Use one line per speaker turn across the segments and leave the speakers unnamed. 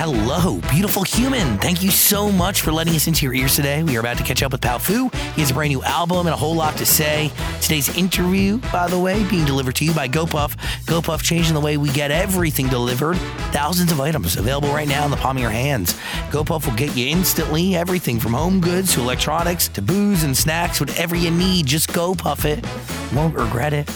Hello, beautiful human. Thank you so much for letting us into your ears today. We are about to catch up with Powfu. He has a brand new album and a whole lot to say. Today's interview, by the way, being delivered to you by GoPuff. GoPuff changing the way we get everything delivered. Thousands of items available right now in the palm of your hands. GoPuff will get you instantly everything from home goods to electronics to booze and snacks, whatever you need. Just go puff it. Won't regret it.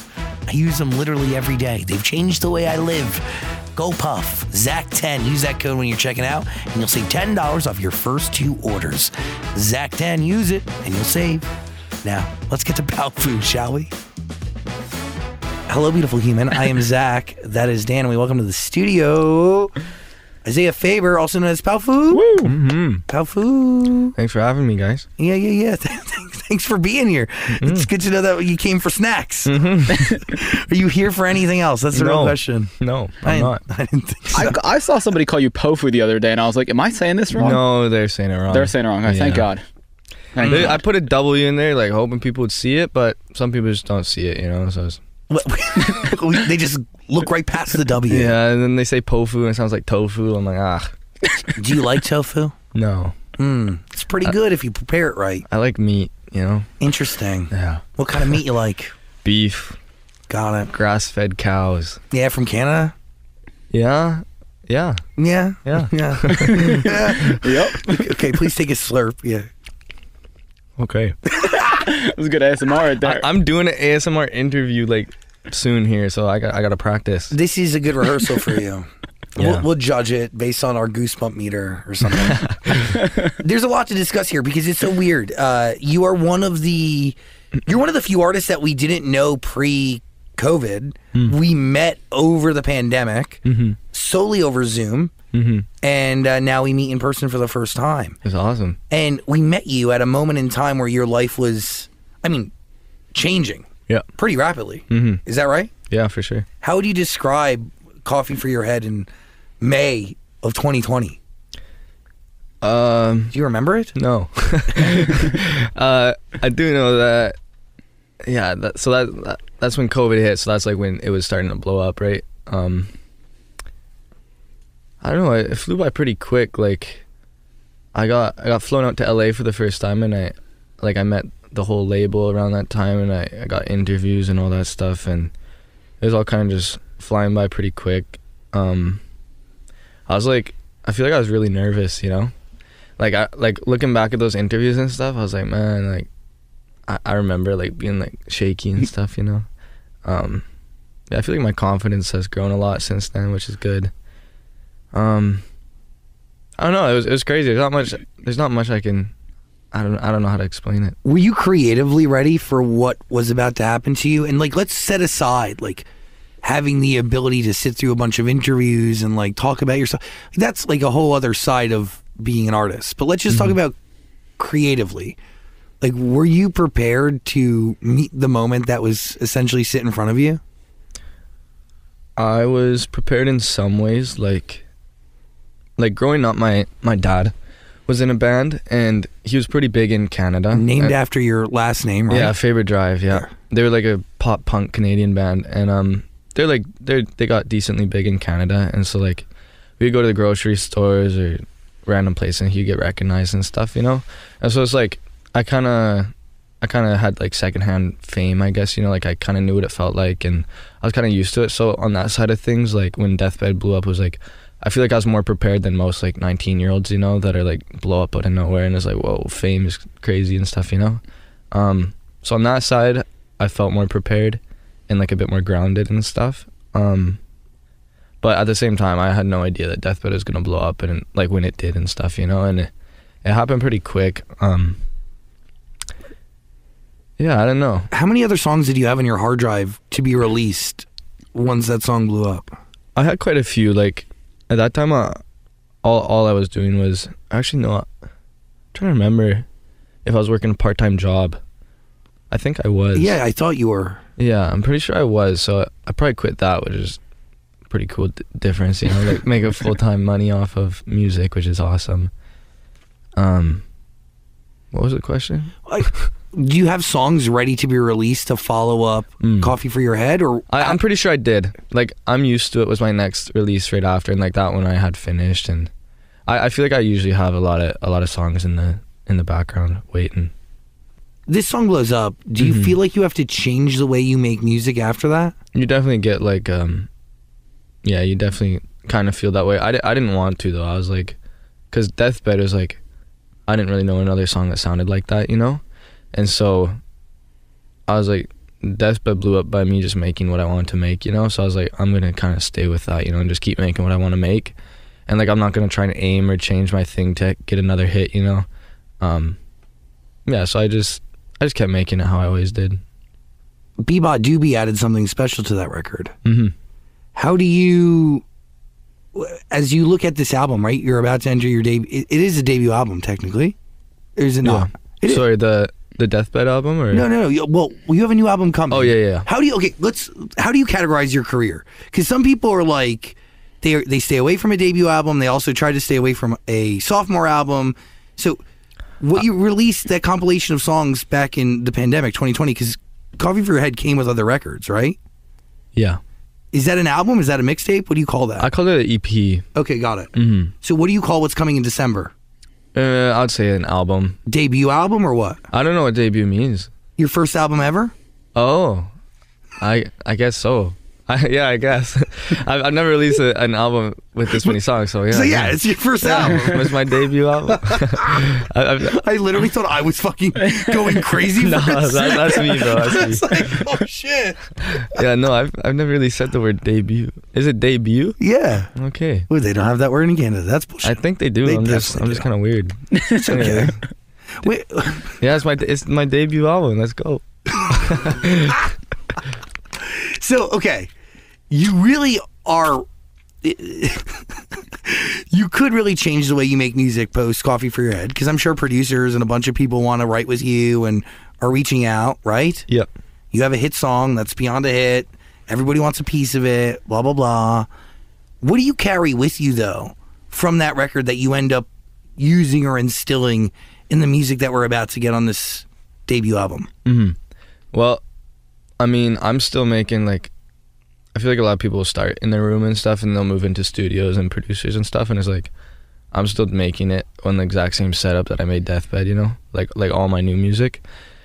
I use them literally every day. They've changed the way I live. Go Puff, Zach10. Use that code when you're checking out, and you'll save $10 off your first two orders. Zach10, use it, and you'll save. Now, let's get to Powfu, shall we? Hello, beautiful human. I am Zach. That is Dan, and we welcome to the studio Isaiah Faber, also known as Powfu.
Woo! Mm-hmm.
mm-hmm. Powfu.
Thanks for having me, guys.
Yeah, yeah, yeah. Thanks for being here. Mm-hmm. It's good to know that you came for snacks. Mm-hmm. Are you here for anything else? That's the real question.
No,
I
I'm
didn't. I didn't think so.
I, I saw somebody call you Pofu the other day, and I was like, "Am I saying this wrong?"
No, they're saying it wrong.
they're saying it wrong. Okay, Thank God. Thank
They- I put a W in there, like hoping people would see it, but some people just don't see it, you know. So it's,
We- they just look right past the W.
yeah, and then they say pofu and it sounds like tofu. I'm like, ah,
Do you like tofu?
no.
Mm, it's pretty good if you prepare it right.
I like meat, you know.
Interesting.
Yeah,
What kind of meat you like?
beef,
Got it.
grass-fed cows.
Yeah, from Canada.
Yeah, yeah,
Yeah.
yeah.
Yeah.
Yep.
okay, please take a slurp. Yeah.
Okay.
It was good ASMR right
I,
there.
I'm doing an ASMR interview like soon here, so I got I got to practice.
This is a good rehearsal for you.
Yeah.
We'll, we'll judge it based on our goosebump meter or something. There's a lot to discuss here because it's so weird. Uh, you are one of the you're one of the few artists that we didn't know pre COVID. We met over the pandemic, solely over Zoom,
Mm-hmm.
and uh, now we meet in person for the first time.
It's awesome.
And we met you at a moment in time where your life was, I mean, changing
Yeah,
pretty rapidly.
Mhm.
Is that right?
yeah, for sure.
How would you describe Coffee for Your Head in May of 2020?
Um,
Do you remember it?
No. uh, I do know that. Yeah. That, so that, that that's when COVID hit. So that's like when it was starting to blow up, right? Um, I don't know. It flew by pretty quick. Like, I got I got flown out to LA for the first time, and I like I met the whole label around that time, and I, I got interviews and all that stuff, and it was all kind of just flying by pretty quick. Um, I was like, I feel like I was really nervous, you know like I like looking back at those interviews and stuff, I was like, man, like I, I remember like being like shaky and stuff, you know. Um yeah, I feel like my confidence has grown a lot since then, which is good. Um I don't know, it was it was crazy. There's not much there's not much I can I don't I don't know how to explain it.
Were you creatively ready for what was about to happen to you? And like, let's set aside like having the ability to sit through a bunch of interviews and like talk about yourself. That's like a whole other side of being an artist. But let's just talk mm-hmm. about creatively. Like, were you prepared to meet the moment that was essentially sit in front of you?
I was prepared in some ways, like like growing up my my dad was in a band and he was pretty big in Canada.
Named
And-
after your last name, right?
Yeah, Faber Drive. Yeah, they were like a pop punk Canadian band, and um, they're like they they got decently big in Canada, and so like we'd go to the grocery stores or random place, and he'd get recognized and stuff, you know. And so it's like I kind of I kind of had like secondhand fame, I guess, you know, like I kind of knew what it felt like, and I was kind of used to it. So on that side of things, like when Deathbed blew up, it was like. I feel like I was more prepared than most like 19 year olds, you know, that are like blow up out of nowhere and it's like, whoa, fame is crazy and stuff, you know. Um, so on that side, I felt more prepared and like a bit more grounded and stuff. Um, but at the same time, I had no idea that Deathbed was gonna blow up and like when it did and stuff, you know. And it, it happened pretty quick. Um, yeah, I don't know.
How many other songs did you have on your hard drive to be released once that song blew up?
I had quite a few like at that time, uh, all all I was doing was actually no. I'm trying to remember if I was working a part time job. I think I was.
Yeah, I thought you were.
Yeah, I'm pretty sure I was. So I probably quit that, which is pretty cool d- difference. You know, like make a full time money off of music, which is awesome. Um, what was the question?
Like, do you have songs ready to be released to follow up
Mm.
Coffee for Your Head? Or
I, I'm pretty sure I did. Like I'm used to it. Was my next release right after, and like that one I had finished, and I, I feel like I usually have a lot of a lot of songs in the in the background waiting.
this song blows up. Do you
Mhm.
feel like you have to change the way you make music after that?
You definitely get like um, yeah, you definitely kind of feel that way. I, I didn't want to though. I was like, because Deathbed is like, I didn't really know another song that sounded like that, you know, and so I was like, Deathbed blew up by me just making what I wanted to make, you know. So I was like, I'm gonna kind of stay with that, you know, and just keep making what I want to make, and like I'm not gonna try and aim or change my thing to get another hit, you know. Um, yeah, so I just I just kept making it how I always did.
beabadoobee added something special to that record.
hmm
How do you, as you look at this album, right? You're about to enter your debut. It, it is a debut album, technically. Or is it not? It is-
Sorry, the the Deathbed album or
No, no, no. You- Well, you have a new album coming.
Oh yeah, yeah, yeah.
How do you? Okay, let's. How do you categorize your career? Because some people are like, they are, they stay away from a debut album. They also try to stay away from a sophomore album. So, what uh, you released that compilation of songs back in the pandemic, 2020, because Coffee for Your Head came with other records, right?
Yeah,
Is that an album? Is that a mixtape? What do you call that?
I call it an EP.
okay, got it.
hmm
So, what do you call what's coming in December?
Uh, I'd say an album.
Debut album or what?
I don't know what debut means.
Your first album ever?
Oh, I I guess so. I, yeah, I guess. I've, I've never released a, an album with this many songs, so yeah.
so yeah, it's your first album.
it's my debut album. I, I've,
I literally thought I was fucking going crazy.
no,
for a
that, that's me, bro. That's me.
Like, oh shit.
Yeah, no, I've I've never really said the word debut. Is it debut?
Yeah.
Okay.
Well, they don't have that word in Canada. That's bullshit.
I think they do.
They
I'm just I'm just
do.
kind of weird.
It's okay. Wait,
Yeah, it's my it's my debut album. Let's go.
so okay, you really are. you could really change the way you make music post Coffee for Your Head because I'm sure producers and a bunch of people want to write with you and are reaching out. Right?
Yep.
You have a hit song that's beyond a hit. Everybody wants a piece of it. Blah blah blah. What do you carry with you though from that record that you end up using or instilling in the music that we're about to get on this debut album?
hmm Well, I mean, I'm still making like. I feel like a lot of people will start in their room and stuff, and they'll move into studios and producers and stuff, and it's like, I'm still making it on the exact same setup that I made Deathbed, you know, like like all my new music,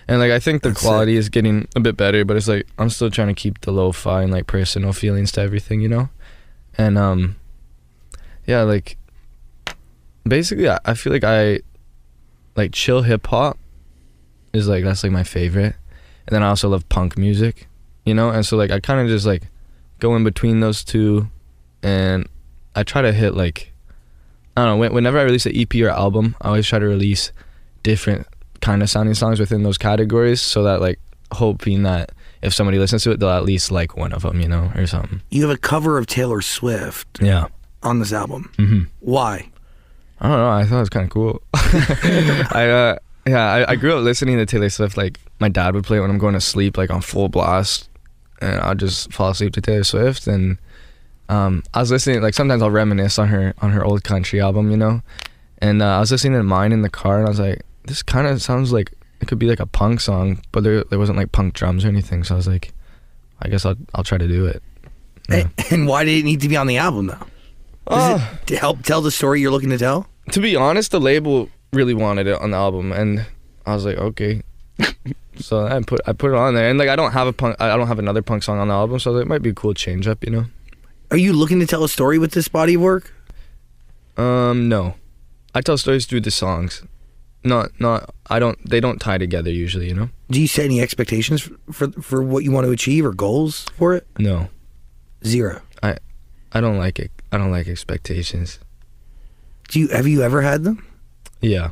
and like I think the
That's
quality is getting a bit better, but it's like I'm still trying to keep the lo-fi and like personal feelings to everything, you know, and um, yeah, like basically, I, I feel like I like chill hip hop is like that's like my favorite. And then I also love punk music, you know, and so like I kind of just like go in between those two, and I try to hit like I don't know. Whenever I release an EP or album, I always try to release different kind of sounding songs within those categories, so that like hoping that if somebody listens to it, they'll at least like one of them, you know, or something.
You have a cover of Taylor Swift
Yeah.
on this album.
hmm
Why?
I don't know. I thought it was kind of cool. I uh, yeah, I, I grew up listening to Taylor Swift. Like my dad would play it when I'm going to sleep, like on full blast, and I'd just fall asleep to Taylor Swift. And um, I was listening. Like sometimes I'll reminisce on her on her old country album, you know. And uh, I was listening to mine in the car, and I was like, this kind of sounds like it could be like a punk song, but there there wasn't like punk drums or anything. So I was like, I guess I'll I'll try to do it. Yeah.
And why did it need to be on the album though? Is
Uh,
it to help tell the story you're looking to tell?
to be honest, the label really wanted it on the album, and I was like, okay. so I put I put it on there, and like I don't have a punk, I don't have another punk song on the album, so it might be a cool change up, you know.
Are you looking to tell a story with this body of work?
Um, no, I tell stories through the songs, not not I don't they don't tie together usually, you know.
Do you set any expectations for, for for what you want to achieve or goals for it?
No,
Zero.
I I don't like it. I don't like expectations.
Do you have you ever had them?
Yeah,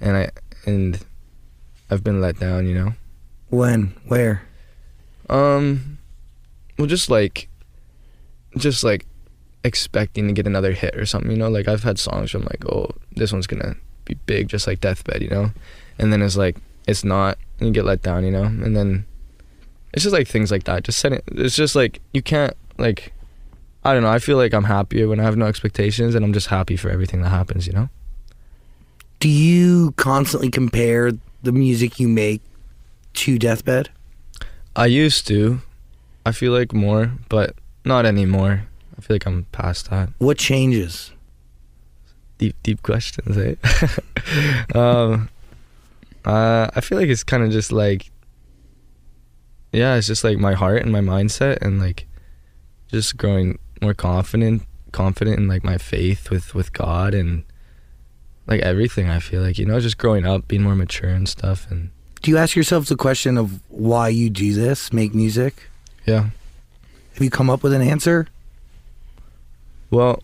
and I and I've been let down, you know.
When? Where?
Um, well, just like, just like expecting to get another hit or something. You know, like I've had songs where I'm like, oh, this one's gonna be big, just like Deathbed. You know, and then it's like it's not, and you get let down. You know, and then it's just like things like that. Just setting. It's just like you can't like. I don't know. I feel like I'm happier when I have no expectations, and I'm just happy for everything that happens. You know.
Do you constantly compare the music you make to Deathbed?
I used to. I feel like more, but not anymore. I feel like I'm past that.
What changes?
Deep, deep questions, eh? um, uh, I feel like it's kind of just like, yeah, it's just like my heart and my mindset, and like, just growing more confident, confident in like my faith with with God and like everything. I feel like you know, just growing up, being more mature and stuff, and
Do you ask yourself the question of why you do this, make music?
yeah.
Have you come up with an answer?
Well,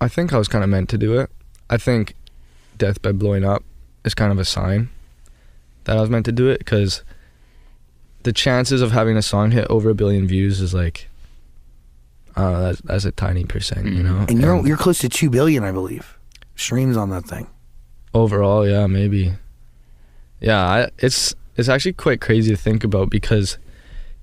I think I was kind of meant to do it. I think Deathbed blowing up is kind of a sign that I was meant to do it because the chances of having a song hit over a billion views is like, uh, that's, that's a tiny percent, you
Mhm.
know?
And you're you're close to two billion, I believe, streams on that thing.
overall, yeah, maybe. Yeah, I, it's it's actually quite crazy to think about because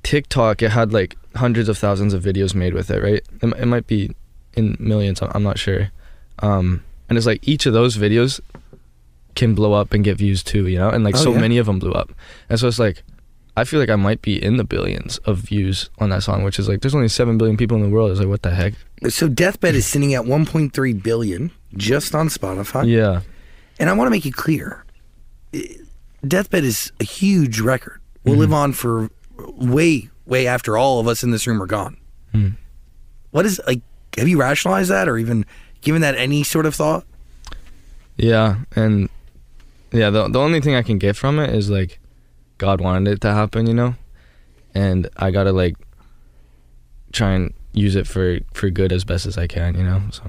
TikTok it had like hundreds of thousands of videos made with it, right? It, it might be in millions. I'm not sure. Um, and it's like each of those videos can blow up and get views too, you know? And like
Oh,
so
yeah.
many of them blew up, and so it's like. I feel like I might be in the billions of views on that song, which is like there's only seven billion people in the world. It's like what the heck?
So Deathbed is sitting at 1.3 billion just on Spotify.
Yeah,
And I want to make it clear, Deathbed is a huge record. Will live on for way, way after all of us in this room are gone.
Mhm.
What is like? Have you rationalized that, or even given that any sort of thought?
Yeah, and yeah, the the only thing I can get from it is like God wanted it to happen, you know? And I got to like try and use it for for good as best as I can, you know? So,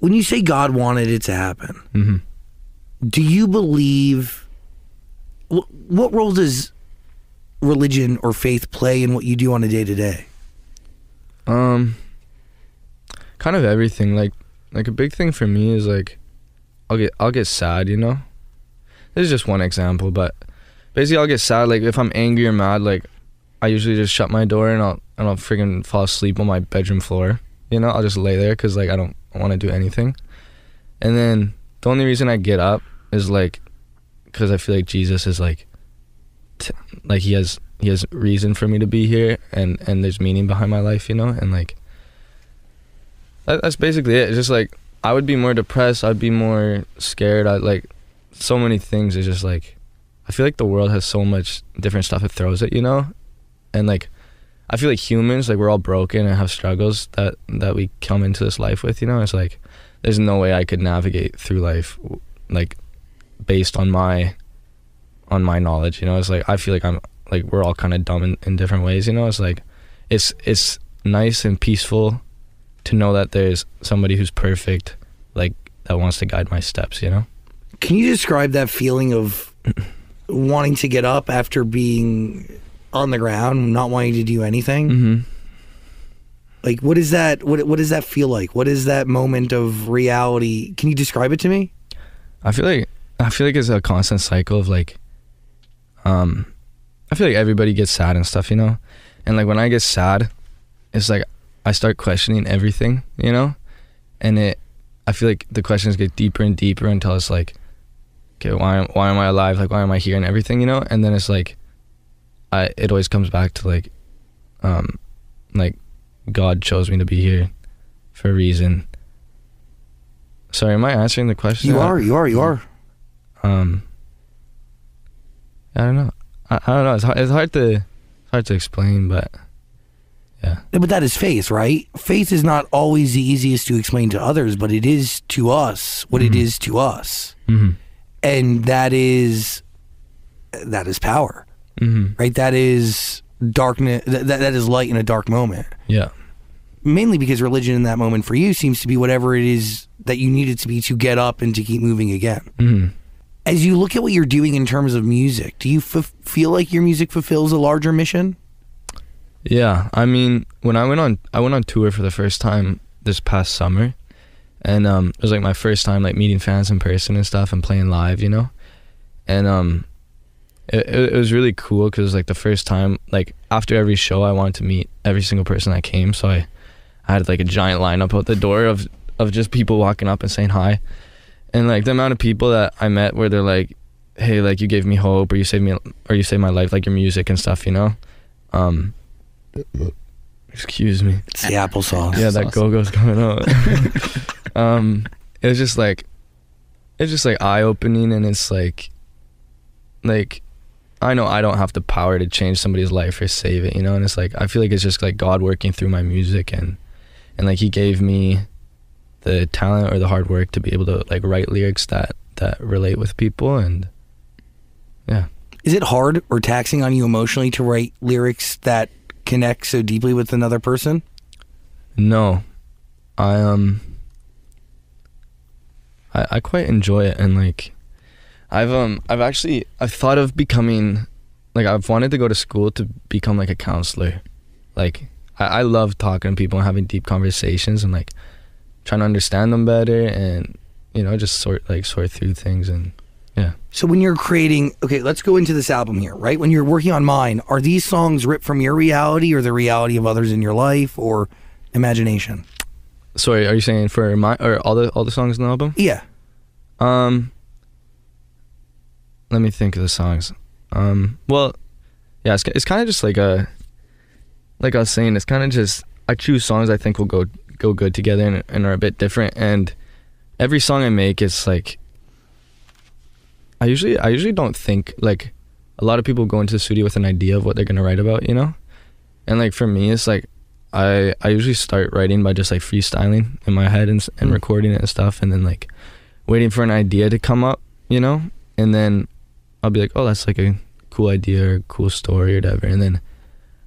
When you say God wanted it to happen,
mhm.
do you believe? What, what role does religion or faith play in what you do on a day to day?
um kind of everything like like a big thing for me is like I'll get I'll get sad, you know? This is just one example, but basically I'll get sad like if I'm angry or mad like I usually just shut my door and I'll and I'll freaking fall asleep on my bedroom floor. You know, I'll just lay there because like I don't want to do anything. And then the only reason I get up is like because I feel like Jesus is like t- like he has he has reason for me to be here and and there's meaning behind my life. You know, and like that, that's basically it. It's just like I would be more depressed. I'd be more scared. I like so many things. It's just like I feel like the world has so much different stuff it throws at you know, and like I feel like humans like we're all broken and have struggles that that we come into this life with. You know, it's like there's no way I could navigate through life like based on my on my knowledge. You know, it's like I feel like I'm like we're all kind of dumb in, in different ways. You know, it's like it's it's nice and peaceful to know that there's somebody who's perfect, like that wants to guide my steps. You know.
Can you describe that feeling of wanting to get up after being on the ground, not wanting to do anything?
Mm-hmm.
Like, what is that? What what does that feel like? What is that moment of reality? Can you describe it to me?
I feel like I feel like it's a constant cycle of like um I feel like everybody gets sad and stuff, you know? And like when I get sad, it's like I start questioning everything, you know? And it I feel like the questions get deeper and deeper until it's like okay, why am why am I alive? Like why am I here and everything, you know? And then it's like I it always comes back to like um like God chose me to be here for a reason. Sorry, am I answering the question?
You are, you are, you are.
Um, I don't know. I, I don't know. It's hard, it's hard to it's hard to explain, but yeah,
Yeah, But that is faith, right? Faith is not always the easiest to explain to others, but it is to us what it is to us,
mm-hmm.
And that is that is power,
Mm-hmm.
right? That is darkness. That, that is light in a dark moment.
yeah,
Mainly because religion in that moment for you seems to be whatever it is that you need it to be to get up and to keep moving again.
mm-hmm.
As you look at what you're doing in terms of music, do you f- feel like your music fulfills a larger mission?
Yeah, I mean, when I went on, I went on tour for the first time this past summer, and um, it was like my first time like meeting fans in person and stuff and playing live, you know, and um, it, it, it was really cool because it was like the first time, like after every show, I wanted to meet every single person that came, so I, I had like a giant lineup out the door of of just people walking up and saying hi, and like the amount of people that I met where they're like, hey, like you gave me hope or you saved me or you saved my life, like your music and stuff, you know, um. Excuse me.
It's the applesauce.
Yeah, that
Sauce.
go go's coming out. um, it was just like, it's just like eye opening, and it's like, like, I know I don't have the power to change somebody's life or save it, you know. And it's like I feel like it's just like God working through my music, and and like He gave me the talent or the hard work to be able to like write lyrics that that relate with people, and yeah.
Is it hard or taxing on you emotionally to write lyrics that connect so deeply with another person?
No, I um, I I quite enjoy it, and like, I've um, I've actually I've thought of becoming, like, I've wanted to go to school to become like a counselor, like, I I love talking to people and having deep conversations and like, trying to understand them better and you know just sort like sort through things and yeah.
So when you're creating, okay, let's go into this album here, right? When you're working on mine, are these songs ripped from your reality or the reality of others in your life or imagination?
Sorry, are you saying for my or all the all the songs in the album?
Yeah.
Um, let me think of the songs. Um, well, yeah, it's, it's kind of just like a, like I was saying, it's kind of just I choose songs I think will go go good together and, and are a bit different. And every song I make, it's like I usually I usually don't think like a lot of people go into the studio with an idea of what they're gonna write about, you know, and like for me, it's like I I usually start writing by just like freestyling in my head and and
Mm.
recording it and stuff, and then like waiting for an idea to come up, you know, and then I'll be like, oh, that's like a cool idea or cool story or whatever, and then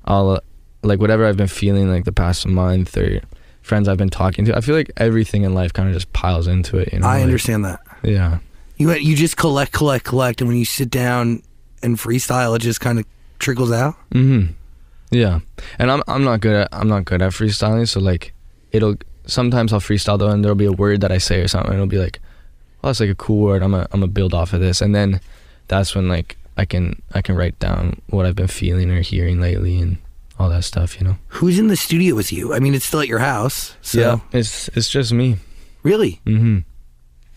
I'll uh, like whatever I've been feeling like the past month or friends I've been talking to. I feel like everything in life kind of just piles into it. You know,
I
like-
understand that.
Yeah.
You you just collect, collect, collect, and when you sit down and freestyle, it just kind of trickles out.
Mm-hmm. Yeah, and I'm I'm not good at I'm not good at freestyling. So like, it'll sometimes I'll freestyle though, and there'll be a word that I say or something, and it'll be like, oh, that's like a cool word. I'm gonna I'm gonna build off of this, and then that's when like I can I can write down what I've been feeling or hearing lately and all that stuff. You know.
Who's in the studio with you? I mean, it's still at your house. So
It's it's just me.
really,
Mm-hmm.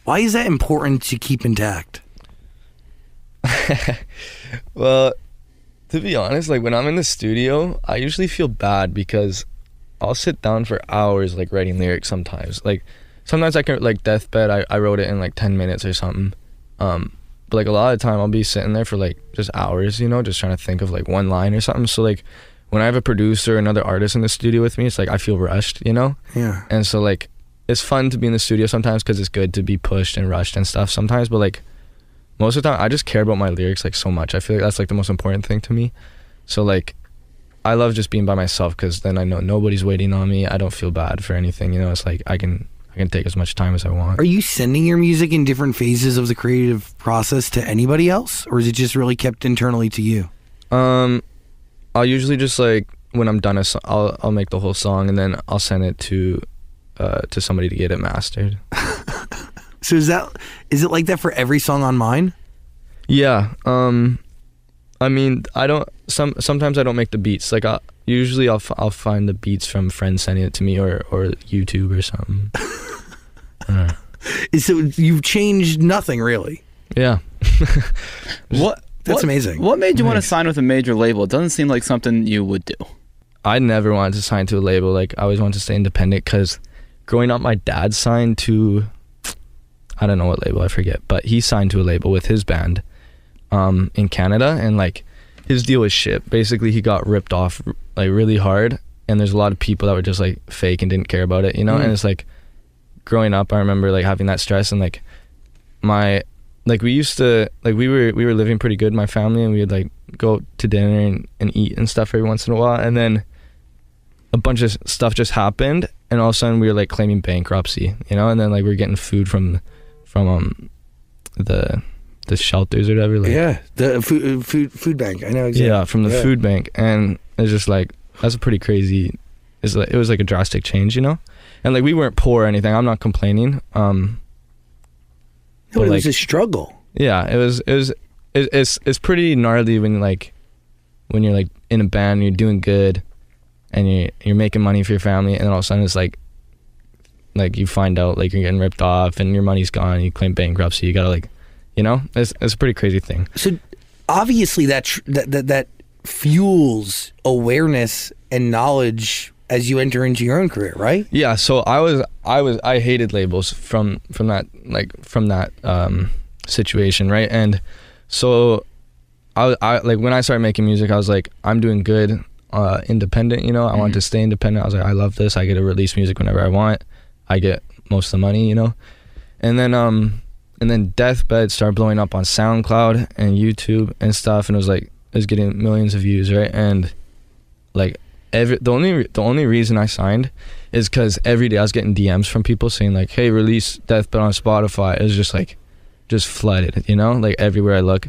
why is that important to keep intact?
Well, to be honest, like when I'm in the studio, I usually feel bad because I'll sit down for hours like writing lyrics sometimes. Like sometimes I can like Deathbed, I, I wrote it in like ten minutes or something. Um but like a lot of the time I'll be sitting there for like just hours, you know, just trying to think of like one line or something. So like when I have a producer or another artist in the studio with me, it's like I feel rushed, you know?
Yeah.
And so like it's fun to be in the studio sometimes because it's good to be pushed and rushed and stuff sometimes. But like most of the time, I just care about my lyrics like so much. I feel like that's like the most important thing to me. So like I love just being by myself because then I know nobody's waiting on me. I don't feel bad for anything. You know, it's like I can I can take as much time as I want.
Are you sending your music in different phases of the creative process to anybody else, or is it just really kept internally to you?
Um, I'll usually just like when I'm done a so- I'll I'll make the whole song and then I'll send it to uh to somebody to get it mastered.
So is that is it like that for every song on mine?
Yeah. Um, I mean, I don't. Some sometimes I don't make the beats. Like, I usually I'll f- I'll find the beats from friends sending it to me or or YouTube or something. Uh,
So you've changed nothing really.
yeah.
What?
That's
what-
amazing.
What made you want to sign with a major label? It doesn't seem like something you would do.
I never wanted to sign to a label. Like, I always wanted to stay independent because growing up, my dad signed to. I don't know what label I forget, but he signed to a label with his band, um, in Canada, and like his deal was shit. Basically, he got ripped off like really hard, and there's a lot of people that were just like fake and didn't care about it, you know.
Mm.
And it's like growing up, I remember like having that stress and like my like we used to like we were we were living pretty good, my family, and we would like go to dinner and, and eat and stuff every once in a while, and then a bunch of stuff just happened, and all of a sudden we were like claiming bankruptcy, you know, and then like we are getting food from from um the the shelters or whatever, like
yeah, the food food food bank. I know exactly.
yeah, from the
Yeah.
food bank, and it's just like, that's a pretty crazy. Is like it was like a drastic change, you know, and like we weren't poor or anything. I'm not complaining. Um,
No,
But,
it was
like-
a struggle.
yeah, it was it was it, it's it's pretty gnarly when like when you're like in a band, you're doing good, and you you're making money for your family, and then all of a sudden it's like like you find out like you're getting ripped off and your money's gone, you claim bankruptcy, you gotta like, you know, it's it's a pretty crazy thing.
So obviously that tr- that that, that fuels awareness and knowledge as you enter into your own career, right?
Yeah, so I was I was I hated labels from from that like from that um situation, right? And so I I like when I started making music, I was like I'm doing good uh independent, you know. I want to stay independent. I was like I love this. I get to release music whenever I want. I get most of the money, you know. And then um and then Deathbed started blowing up on SoundCloud and YouTube and stuff and it was like it was getting millions of views, right? And like every the only the only reason I signed is because every day I was getting DMs from people saying like, "Hey, release Deathbed on Spotify." It was just like, just flooded, you know, like everywhere I look,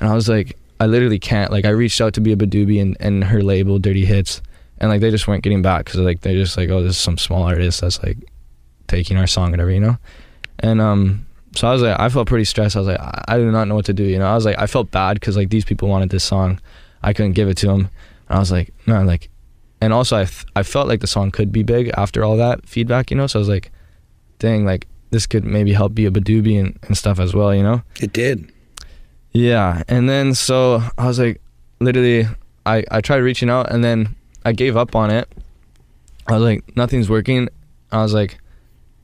and I was like, I literally can't. Like, I reached out to beabadoobee and and her label, Dirty Hits, and like they just weren't getting back because like they're just like, oh, this is some small artist that's like taking our song, whatever, you know, and um. So I was like, I felt pretty stressed. I was like, I, I do not know what to do. You know, I was like, I felt bad because like these people wanted this song, I couldn't give it to them. And I was like, man, like and also I, th- I felt like the song could be big after all that feedback, you know. So I was like, dang, like this could maybe help beabadoobee and, and stuff as well, you know.
It did.
Yeah, and then so I was like, literally, I I tried reaching out, and then I gave up on it. I was like, nothing's working. I was like,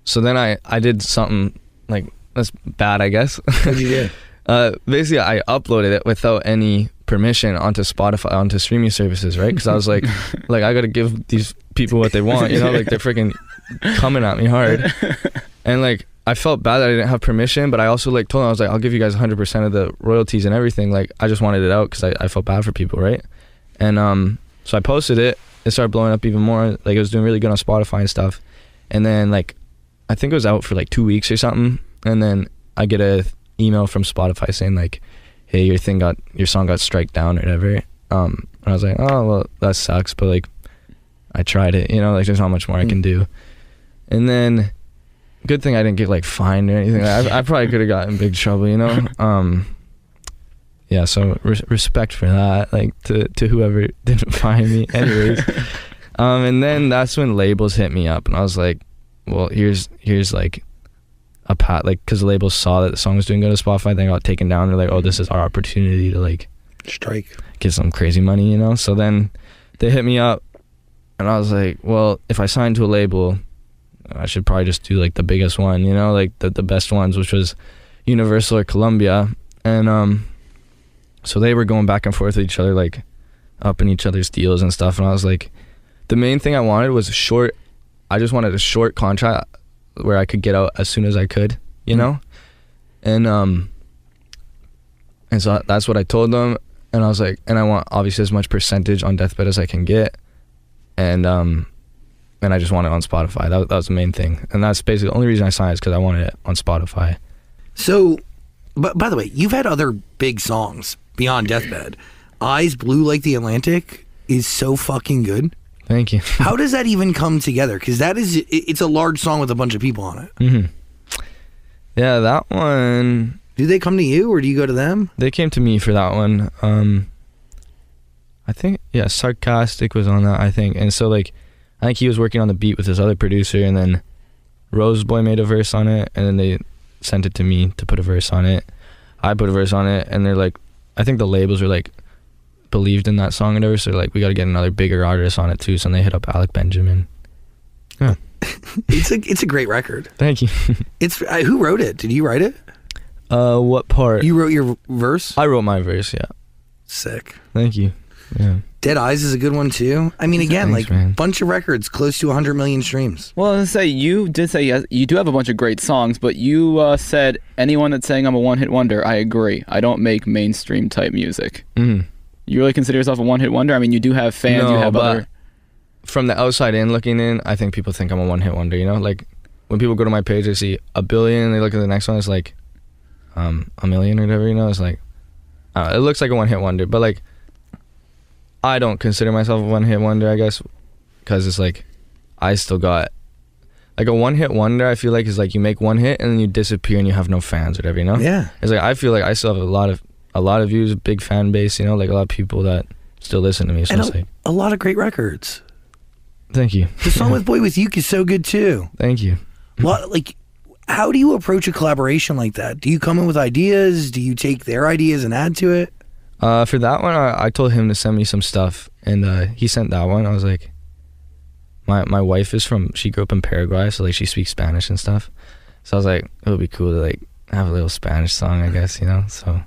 so then I I did something like that's bad, I guess.
What'd you do?
Uh, basically, I uploaded it without any permission onto Spotify, onto streaming services, right? Because I was like, like I gotta give these people what they want, you know? Like they're freaking coming at me hard, and like I felt bad that I didn't have permission, but I also like told them I was like, I'll give you guys 100 percent of the royalties and everything. Like I just wanted it out because I, I felt bad for people, right? And um, so I posted it. It started blowing up even more. Like it was doing really good on Spotify and stuff. And then like, I think it was out for like two weeks or something. And then I get a email from Spotify saying like, "Hey, your thing got your song got strike down or whatever." Um, and I was like, "Oh well, that sucks," but like, I tried it. You know, like there's not much more I can do. And then, good thing I didn't get like fined or anything. I, I probably could have got in big trouble. You know. Um, yeah. So res- respect for that. Like to to whoever didn't find me. Anyways. Um, and then that's when labels hit me up, and I was like, "Well, here's here's like a pat like because the labels saw that the song was doing good on Spotify. They got taken down. They're like, "Oh, this is our opportunity to like
Strike.
get some crazy money," you know. So then they hit me up, and I was like, "Well, if I sign to a label, I should probably just do like the biggest one, you know, like the the best ones, which was Universal or Columbia." And um, so they were going back and forth with each other, like up in each other's deals and stuff. And I was like, the main thing I wanted was a short. I just wanted a short contract where I could get out as soon as I could, you know, and um, and so that's what I told them. And I was like, and I want obviously as much percentage on Deathbed as I can get, and um, and I just want it on Spotify. That, that was the main thing, and that's basically the only reason I signed is because I wanted it on Spotify.
So, but by the way, you've had other big songs beyond Deathbed. Eyes Blue Like the Atlantic is so fucking good.
Thank you.
How does that even come together? Because that is, it's a large song with a bunch of people on it.
hmm Yeah, that one.
Do they come to you or do you go to them?
They came to me for that one. Um, I think yeah, sarcastic was on that. I think, and so like, I think he was working on the beat with his other producer, and then Rxseboy made a verse on it, and then they sent it to me to put a verse on it. I put a verse on it, and they're like, I think the labels were like believed in that song and whatever, so like we got to get another bigger artist on it too. So they hit up Alec Benjamin. Yeah.
It's a, it's a great record.
Thank you.
It's uh, who wrote it? Did you write it?
uh, what part?
You wrote your verse.
I wrote my verse. Yeah.
Sick.
Thank you. Yeah.
Dead Eyes is a good one too. I mean, again,
Thanks,
like
man.
bunch of records, close to 100 million streams.
Well, I was say you did say yes, you do have a bunch of great songs, but you uh, said anyone that's saying I'm a one-hit wonder, I agree. I don't make mainstream type music.
Mhm.
You really consider yourself a one-hit wonder? I mean, you do have fans. you
No,
have
but-
other.
from the outside in looking in, I think people think I'm a one hit wonder. You know, like when people go to my page, they see a billion, they look at the next one, it's like um, a million or whatever. You know, it's like uh, it looks like a one hit wonder, but like I don't consider myself a one hit wonder, I guess, because it's like I still got like a one hit wonder. I feel like is like you make one hit and then you disappear and you have no fans or whatever. You know?
Yeah.
It's like I feel like I still have a lot of a lot of views, big fan base. You know, like a lot of people that still listen to me. So
And a,
like,
a lot of great records.
thank you,
The song with Boy With You is so good too.
thank you.
What like how do you approach a collaboration like that? Do you come in with ideas? Do you take their ideas and add to it?
Uh, for that one, I, I told him to send me some stuff, and uh, he sent that one. I was like, my my wife is from she grew up in Paraguay, so like she speaks Spanish and stuff. So I was like, it would be cool to like have a little Spanish song, I guess, you know. So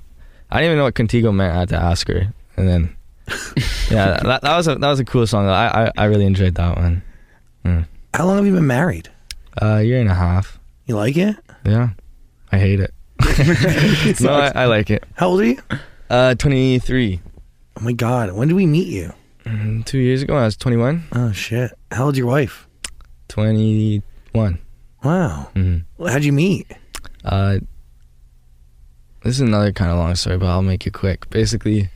I didn't even know what Contigo meant. I had to ask her, and then yeah, that, that was a that was a cool song. I I, I really enjoyed that one. Mm.
How long have you been married?
Uh, a year and a half.
You like it?
Yeah, I hate it. no, I, I like it.
How old are you?
Uh, twenty three.
Oh my god, when did we meet you?
Two years ago, I was twenty one.
Oh shit. How old's your wife?
Twenty one.
Wow.
Mm-hmm.
How'd you meet?
Uh, this is another kind of long story, but I'll make it quick. Basically,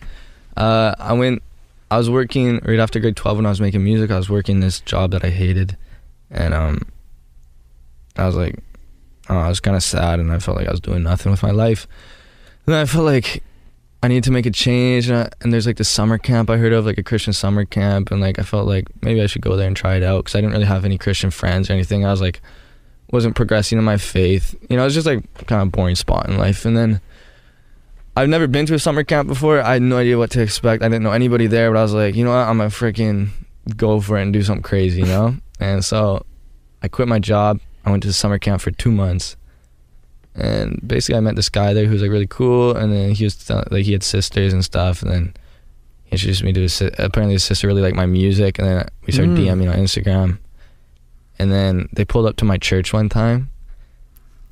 uh, I went. I was working right after grade twelve when I was making music. I was working this job that I hated, and um, I was like, oh, I was kind of sad, and I felt like I was doing nothing with my life. And then I felt like I need to make a change, and, I, and there's like this summer camp I heard of, like a Christian summer camp, and like I felt like maybe I should go there and try it out because I didn't really have any Christian friends or anything. I was like, wasn't progressing in my faith. You know, it was just like kind of boring spot in life. And then I've never been to a summer camp before. I had no idea what to expect. I didn't know anybody there, but I was like, you know what, I'm gonna freaking go for it and do something crazy, you know. and so I quit my job. I went to the summer camp for two months. And basically, I met this guy there who was like really cool, and then he was like he had sisters and stuff, and then he introduced me to his si- apparently his sister really liked my music, and then we started
Mm.
DMing on Instagram, and then they pulled up to my church one time,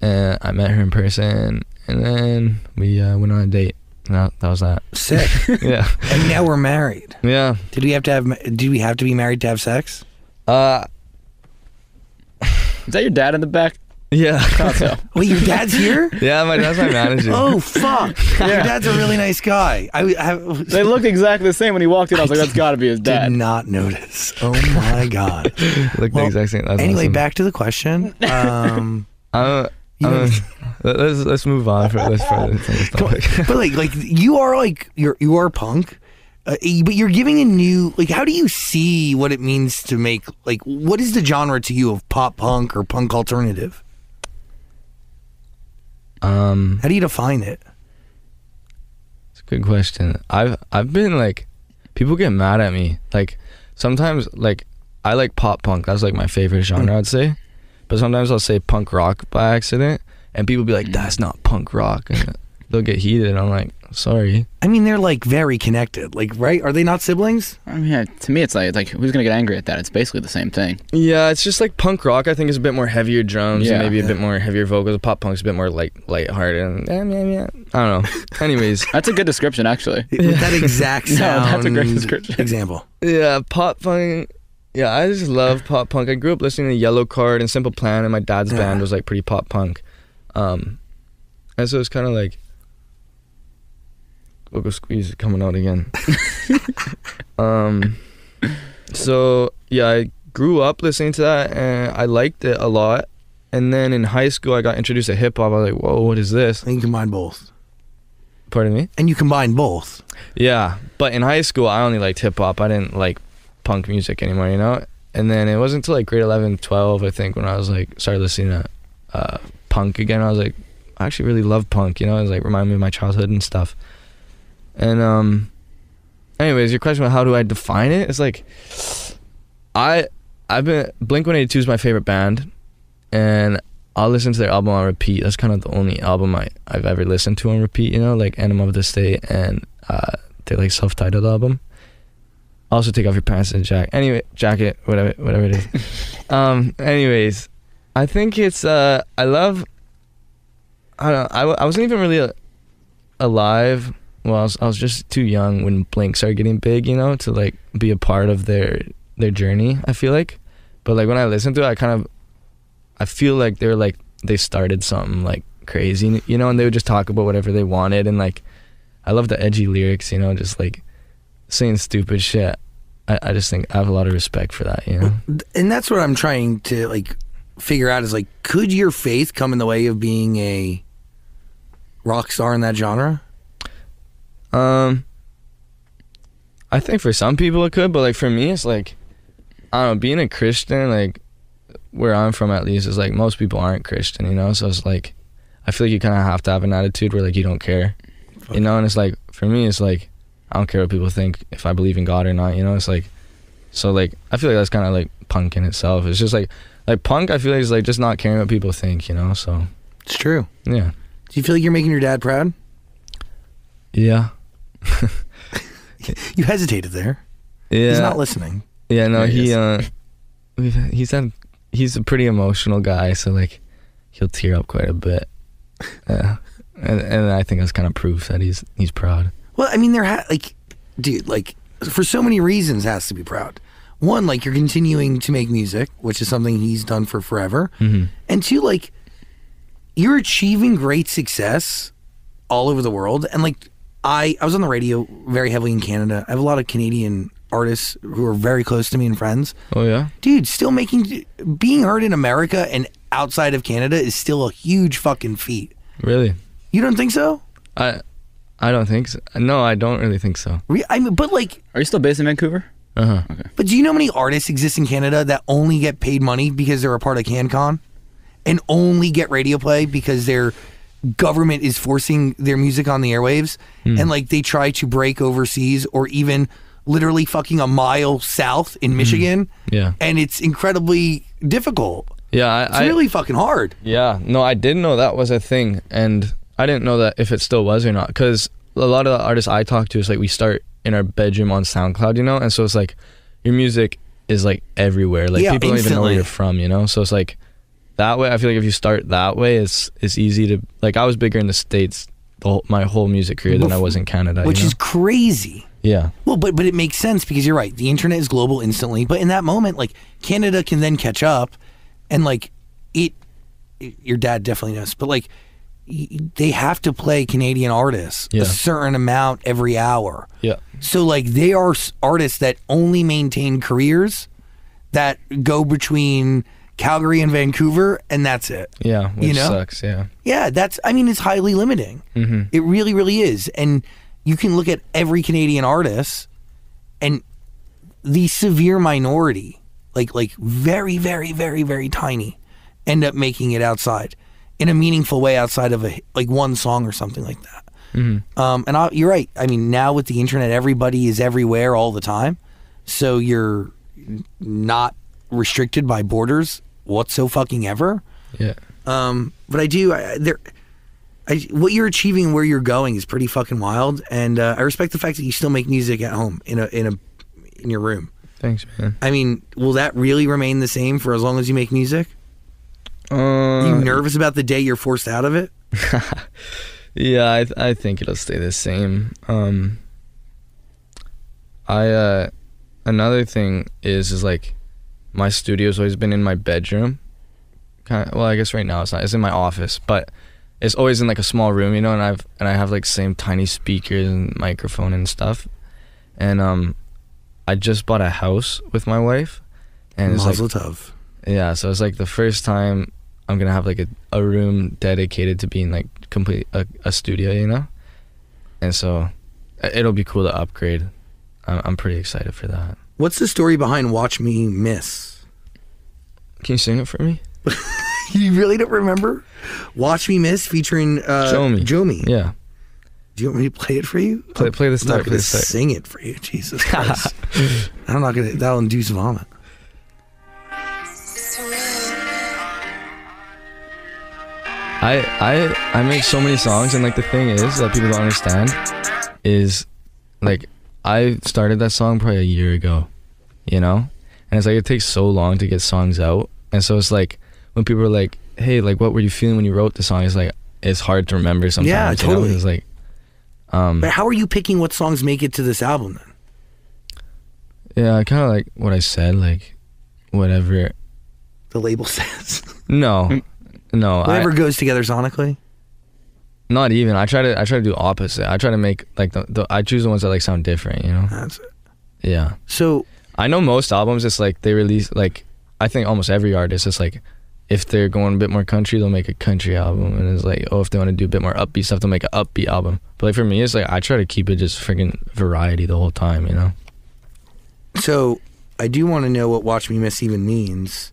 and I met her in person, and then we uh, went on a date. And that, that was that.
Sick.
yeah,
and now we're married.
yeah.
Did we have to have did we have to be married to have sex?
Uh,
Is that your dad in the back?
yeah,
Thought so.
Wait, your dad's here?
yeah. My dad's my manager.
Oh fuck! Your
Yeah.
dad's a really nice guy. I, I
They look exactly the same when he walked in. I was like, that's got to be his dad.
did not notice. Oh my god.
Look
Well,
the exact same. That's
anyway,
awesome.
back to the question. Um,
I'm, Let- let's let's move on for let's further from this topic.
but like, like you are like you're you are punk, uh, but you're giving a new like. How do you see what it means to make like what is the genre to you of pop punk or punk alternative?
um,
How do you define it?
it's a good question. I've I've been like, people get mad at me. Like sometimes like I like pop punk. That's like my favorite genre. I'd say, but sometimes I'll say punk rock by accident, and people be like, mm. "That's not punk rock," and they'll get heated. And I'm like, sorry.
I mean, they're like very connected. Like, right? Are they not siblings?
I mean, yeah, to me, it's like, like who's gonna get angry at that? It's basically the same thing.
Yeah, it's just like punk rock. I think is a bit more heavier drums
Yeah.
and maybe a bit more heavier vocals. Pop punk's a bit more like lighthearted and yeah, yeah, yeah. I don't know. Anyways,
That's a good description, actually.
With that exact
No,
sound.
that's a great description.
Example.
yeah, pop punk. Yeah, I just love pop punk. I grew up listening to Yellowcard and Simple Plan, and my dad's
Yeah.
band was like pretty pop punk. Um, and so it's kind of like vocal squeeze is coming out again. um, so yeah, I grew up listening to that, and I liked it a lot. And then in high school, I got introduced to hip hop. I was like, "Whoa, what is this?"
And you combine both.
Pardon me.
And you combine both.
Yeah, but in high school, I only liked hip hop. I didn't like punk music anymore, you know. And then it wasn't until like grade 11, 12, I think, when I was like started listening to uh, punk again. I was like, I actually really love punk, you know. It was like remind me of my childhood and stuff. And um, anyways, your question about how do I define it? It's like, I I've been Blink One Eighty Two is my favorite band, and I'll listen to their album on repeat. That's kind of the only album I I've ever listened to on repeat. You know, like Enema of the State and uh, their like self-titled album. Also, take off your pants and jacket. Anyway, jacket, whatever, whatever it is. um. Anyways, I think it's. Uh, I love. I don't. Know, I wasn't even really uh alive. Well, I was, I was just too young when Blink started getting big. You know, to like be a part of their their journey. I feel like, but like when I listen to it, I kind of, I feel like they're like they started something like crazy. You know, and they would just talk about whatever they wanted and like. I love the edgy lyrics, you know, just like saying stupid shit. I, I just think I have a lot of respect for that. You know.
and that's what I'm trying to like figure out is like, could your faith come in the way of being a rock star in that genre?
Um, I think for some people it could, but like for me, it's like I don't know. Being a Christian, like where I'm from at least, is like most people aren't Christian, you know. So it's like I feel like you kind of have to have an attitude where like you don't care, you know. And it's like for me, it's like I don't care what people think if I believe in God or not, you know. It's like so like I feel like that's kind of like punk in itself. It's just like like punk. I feel like is like just not caring what people think, you know. So
It's true.
yeah,
Do you feel like you're making your dad proud?
yeah,
You hesitated there.
yeah.
He's not listening.
Yeah, no,
There he
he uh he's had he's a pretty emotional guy, so like he'll tear up quite a bit. Yeah. And and I think that's kind of proof that he's he's proud.
Well, I mean, there ha- like, dude, like for so many reasons, has to be proud. One, like you're continuing to make music, which is something he's done for forever, mm-hmm. and two, like you're achieving great success all over the world. And like I, I was on the radio very heavily in Canada. I have a lot of Canadian artists who are very close to me and friends.
Oh yeah?
Dude, still making being heard in America and outside of Canada is still a huge fucking feat.
Really?
You don't think so?
I I don't think so. No, I don't really think so.
Re- I mean, but like
Are you still based in Vancouver?
Uh-huh.
But do you know how many artists exist in Canada that only get paid money because they're a part of CanCon and only get radio play because their government is forcing their music on the airwaves and like they try to break overseas or even literally fucking a mile south in Michigan
Yeah.
and it's incredibly difficult.
Yeah, I,
It's
I
really fucking hard.
Yeah, no, I didn't know that was a thing, and I didn't know that if it still was or not. Because a lot of the artists I talk to is like we start in our bedroom on SoundCloud, you know, and so it's like your music is like everywhere. Like
Yeah,
people don't even know where you're from, you know. So it's like that way. I feel like if you start that way, it's it's easy to like. I was bigger in the states the whole, my whole music career than I was in Canada,
Which
you know?
is crazy.
yeah,
Well, but but it makes sense because you're right. The internet is global instantly. But in that moment, like Canada can then catch up, and like it, it- your dad definitely knows. But like they have to play Canadian artists
Yeah.
a certain amount every hour.
yeah,
So like they are artists that only maintain careers that go between Calgary and Vancouver, and that's it.
yeah, which
You know?
sucks. Yeah,
Yeah, that's. I mean, it's highly limiting.
Mm-hmm.
It really, really is. And you can look at every Canadian artist, and the severe minority, like like very, very, very, very tiny, end up making it outside in a meaningful way outside of a like one song or something like that. Um, and I, you're right. I mean, now with the internet, everybody is everywhere all the time, so you're not restricted by borders whatso fucking ever.
yeah.
Um, but I do. I, there, I, what you're achieving, and where you're going, is pretty fucking wild. And uh, I respect the fact that you still make music at home in a in a in your room.
Thanks, man.
I mean, will that really remain the same for as long as you make music?
Uh,
Are you nervous about the day you're forced out of it?
Yeah, I th- I think it'll stay the same. Um I uh another thing is is like my studio's always been in my bedroom. Kind of, well, I guess right now it's not. It's in my office, but it's always in like a small room, you know, and I've and I have like same tiny speakers and microphone and stuff. And um I just bought a house with my wife and it's like
Mazel tov.
Yeah, so it's like the first time I'm gonna have like a, a room dedicated to being like complete a, a studio, you know, and so it'll be cool to upgrade. I'm, I'm pretty excited for that.
What's the story behind "Watch Me Miss"?
Can you sing it for me?
You really don't remember? "Watch Me Miss" featuring uh,
Jomi.
Jomi.
Yeah,
Do you want me to play it for you?
play play the
I'm
start.
not going to sing it for you. Jesus Christ. I'm not going to. That'll induce vomit.
I I I make so many songs, and like the thing is that people don't understand is like I started that song probably a year ago, you know, and it's like it takes so long to get songs out, and so it's like when people are like, "Hey, like what were you feeling when you wrote the song?" It's like it's hard to remember sometimes.
Yeah,
you know?
totally.
It's like um
But how are you picking what songs make it to this album then?
yeah, kind of like what I said, like whatever.
The label says
No, no, I-
whatever goes together sonically.
Not even. I try to I try to do opposite. I try to make like the, the I choose the ones that like sound different, you know?
That's it.
Yeah.
So
I know most albums it's like they release like I think almost every artist is like if they're going a bit more country, they'll make a country album and it's like, oh if they want to do a bit more upbeat stuff, they'll make an upbeat album. But like for me it's like I try to keep it just freaking variety the whole time, you know?
so I do want to know what "Watch Me Miss" even means.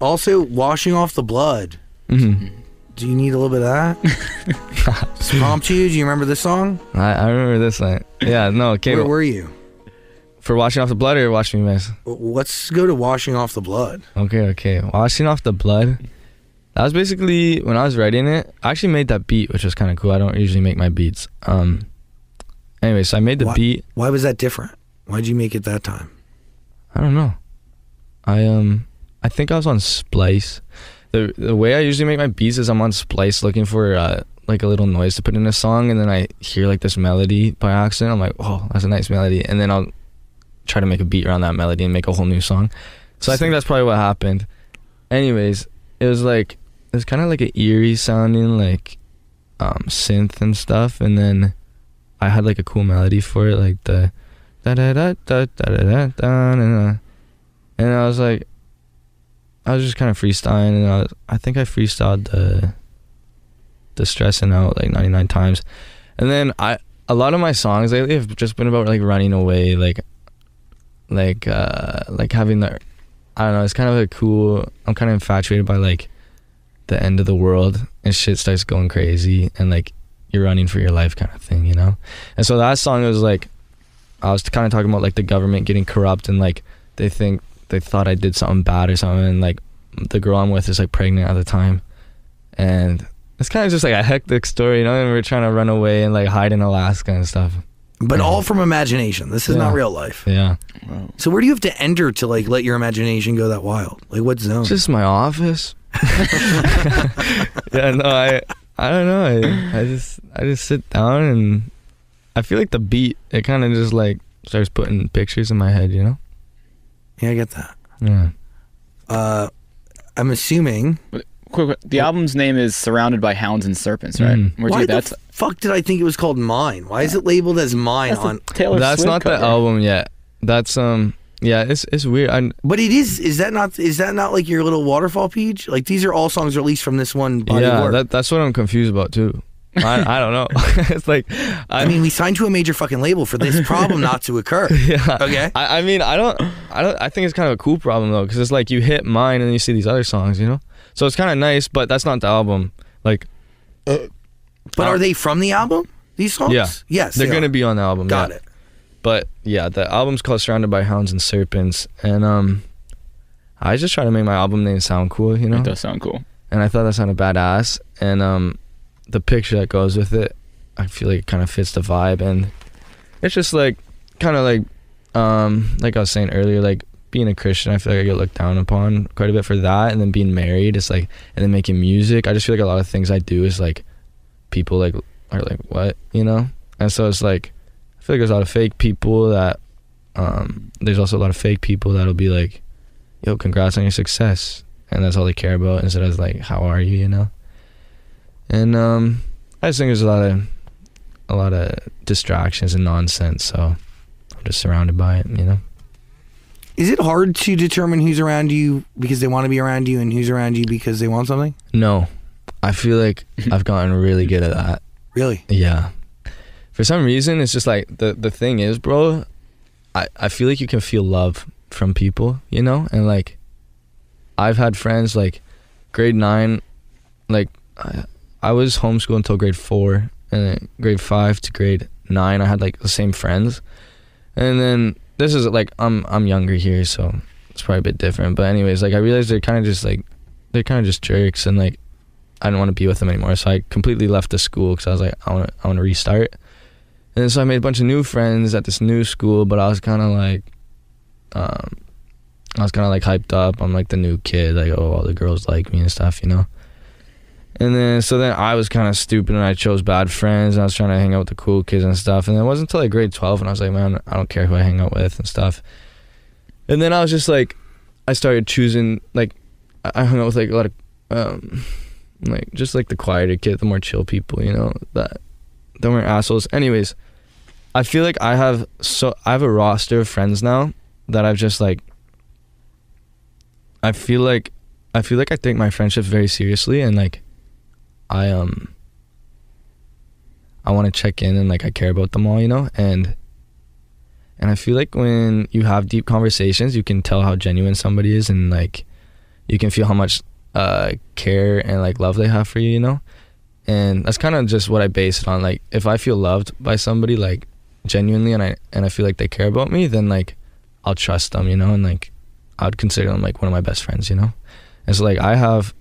Also, washing off the blood.
Hmm
Do you need a little bit of that? Prompt you. Do you remember this song?
I, I remember this line. Yeah, no, okay.
Where were you?
for washing off the blood or watch me miss?
Let's go to washing off the blood.
Okay, okay. Washing off the blood. That was basically when I was writing it. I actually made that beat, which was kind of cool. I don't usually make my beats. Um. Anyway, so I made the
Why-
beat.
Why was that different? Why'd you make it that time?
I don't know. I um. I think I was on Splice the the way I usually make my beats is I'm on Splice looking for uh, like a little noise to put in a song, and then I hear like this melody by accident. I'm like, oh, that's a nice melody, and then I'll try to make a beat around that melody and make a whole new song. So I think that's probably what happened. Anyways, it was like it was kind of like an eerie sounding like um, synth and stuff, and then I had like a cool melody for it, like the da da da da da da da, uh, and I was like, I was just kind of freestyling, and I I think I freestyled the the stressing out like 99 times, and then I a lot of my songs lately have just been about like running away, like like uh like having the I don't know, it's kind of a cool I'm kind of infatuated by like the end of the world and shit starts going crazy and like you're running for your life kind of thing, you know? And so that song was like I was kind of talking about like the government getting corrupt and like they think they thought I did something bad or something and like the girl I'm with is like pregnant at the time. And it's kind of just like a hectic story, you know, and we're trying to run away and like hide in Alaska and stuff.
But
Yeah.
all from imagination. This is
Yeah.
not real life.
Yeah.
So where do you have to enter to like let your imagination go that wild? Like what zone?
Just my office. yeah, no, I I don't know. I, I just I just sit down and I feel like the beat it kind of just like starts putting pictures in my head, you know?
Yeah, I get that.
Yeah.
Uh, I'm assuming.
Quick, quick, the album's name is Surrounded by Hounds and Serpents, right?
Mm.
Why
you
the
get that?
fuck did I think it was called Mine? Why is it labeled as Mine
That's
on?
Taylor
That's
Swift
not the album yet. That's um yeah, it's it's weird. I
But it is. Is that not? Is that not like your little waterfall page? Like these are all songs released from this one body
yeah, that that's what I'm confused about too. I I don't know. it's like I,
I mean, we signed to a major fucking label for this problem not to occur.
yeah.
Okay.
I, I mean, I don't, I don't, I think it's kind of a cool problem though, because it's like you hit mine and then you see these other songs, you know. So it's kind of nice, but that's not the album. Like,
But are they from the album? These songs?
Yeah.
Yes.
they're
they
gonna be on the album.
Got
yeah.
it.
But yeah, the album's called "Surrounded by Hounds and Serpents," and um, I just try to make my album name sound cool, you know.
It does sound cool.
And I thought that sounded badass, and um, the picture that goes with it, I feel like it kind of fits the vibe, and it's just like, kind of like, um, like I was saying earlier, like being a Christian, I feel like I get looked down upon quite a bit for that, and then being married, it's like, and then making music, I just feel like a lot of things I do is like, people like are like, what, you know, and so it's like, I feel like there's a lot of fake people that, um, there's also a lot of fake people that'll be like, yo, congrats on your success, and that's all they care about instead of like, how are you, you know, and um, I just think there's a lot of, a lot of distractions and nonsense, so I'm just surrounded by it, you know.
Is it hard to determine who's around you because they want to be around you and who's around you because they want something?
No, I feel like I've gotten really good at that.
Really?
Yeah. For some reason, it's just like the the thing is, bro. I I feel like you can feel love from people, you know, and like I've had friends like grade nine, like I, I was homeschooled until grade four, and then grade five to grade nine, I had like the same friends, and then this is like I'm I'm younger here, so it's probably a bit different. But anyways, like I realized they're kind of just like they're kind of just jerks, and like I didn't want to be with them anymore. So I completely left the school because I was like, I want to, I want to restart. And so I made a bunch of new friends at this new school, but I was kind of like, um, I was kind of like hyped up. I'm like the new kid, like oh, all the girls like me and stuff, you know. And then so then I was kind of stupid and I chose bad friends and I was trying to hang out with the cool kids and stuff. And then it wasn't until like grade 12 and I was like, man, I don't care who I hang out with and stuff. And then I was just like, I started choosing like I I hung out with like a lot of um, like just like the quieter kid, the more chill people, you know, that that weren't assholes. Anyways, I feel like I have so I have a roster of friends now that I've just like I feel like I feel like I take my friendships very seriously and like I um I want to check in and like I care about them all, you know? And and I feel like when you have deep conversations, you can tell how genuine somebody is and like you can feel how much uh care and like love they have for you, you know? And that's kind of just what I base it on. Like if I feel loved by somebody like genuinely and I and I feel like they care about me, then like I'll trust them, you know, and like I'd consider them like one of my best friends, you know? And so like I have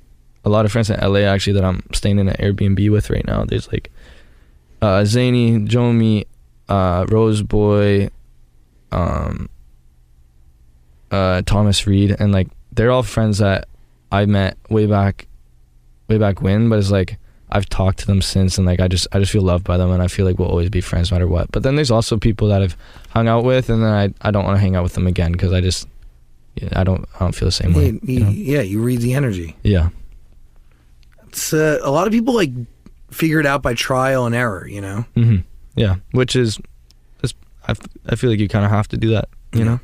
a lot of friends in LA actually that I'm staying in an Airbnb with right now. There's like uh Zany, Jomi, uh Rxseboy, um uh Thomas Reed and like they're all friends that I met way back way back when, but it's like I've talked to them since and like I just I just feel loved by them and I feel like we'll always be friends no matter what. But then there's also people that I've hung out with and then I I don't want to hang out with them again because I just I don't I don't feel the same way.
You-
you know?
yeah, you read the energy.
Yeah.
It's uh, a lot of people like figure it out by trial and error. You know.
hmm Yeah, which is, is I, f- I feel like you kind of have to do that, you
Yeah.
know.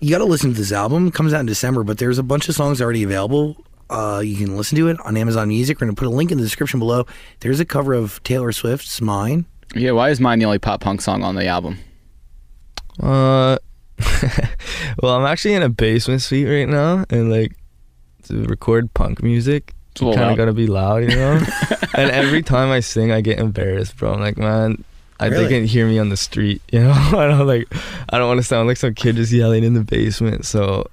you got to listen to this album. It comes out in December, but there's a bunch of songs already available. Uh, you can listen to it on Amazon Music. We're going to put a link in the description below. There's a cover of Taylor Swift's "Mine."
Yeah, why is mine the only pop punk song on the album?
Uh, well, I'm actually in a basement suite right now, and like to record punk music,
It's
you kind of gotta be loud, you know. and every time I sing, I get embarrassed, bro. I'm like, man. I they
Really?
can hear me on the street, you know. I don't like, I don't want to sound like some kid just yelling in the basement. So,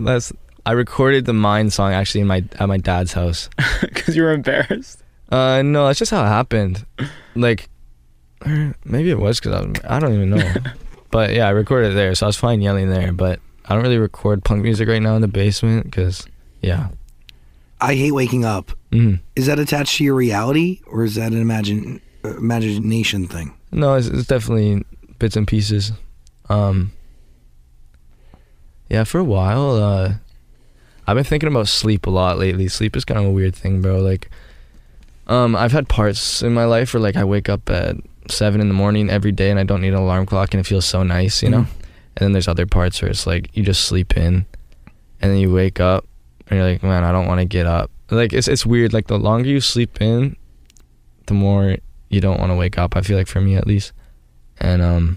that's. I recorded the Mine song actually in my at my dad's house.
Because you were embarrassed.
Uh, no, that's just how it happened. Like, maybe it was because I, was- I don't even know. but yeah, I recorded it there, so I was fine yelling there. But I don't really record punk music right now in the basement because, yeah.
I hate waking up.
Mm.
Is that attached to your reality, or is that an imagine imagination thing?
No, it's, it's definitely bits and pieces. Um, yeah, for a while, uh, I've been thinking about sleep a lot lately. Sleep is kind of a weird thing, bro. Like, um, I've had parts in my life where like I wake up at seven in the morning every day and I don't need an alarm clock and it feels so nice, you know.
Mhm.
And then there's other parts where it's like you just sleep in, and then you wake up and you're like, man, I don't want to get up. Like it's it's weird. Like the longer you sleep in, the more you don't want to wake up. I feel like for me at least, and um,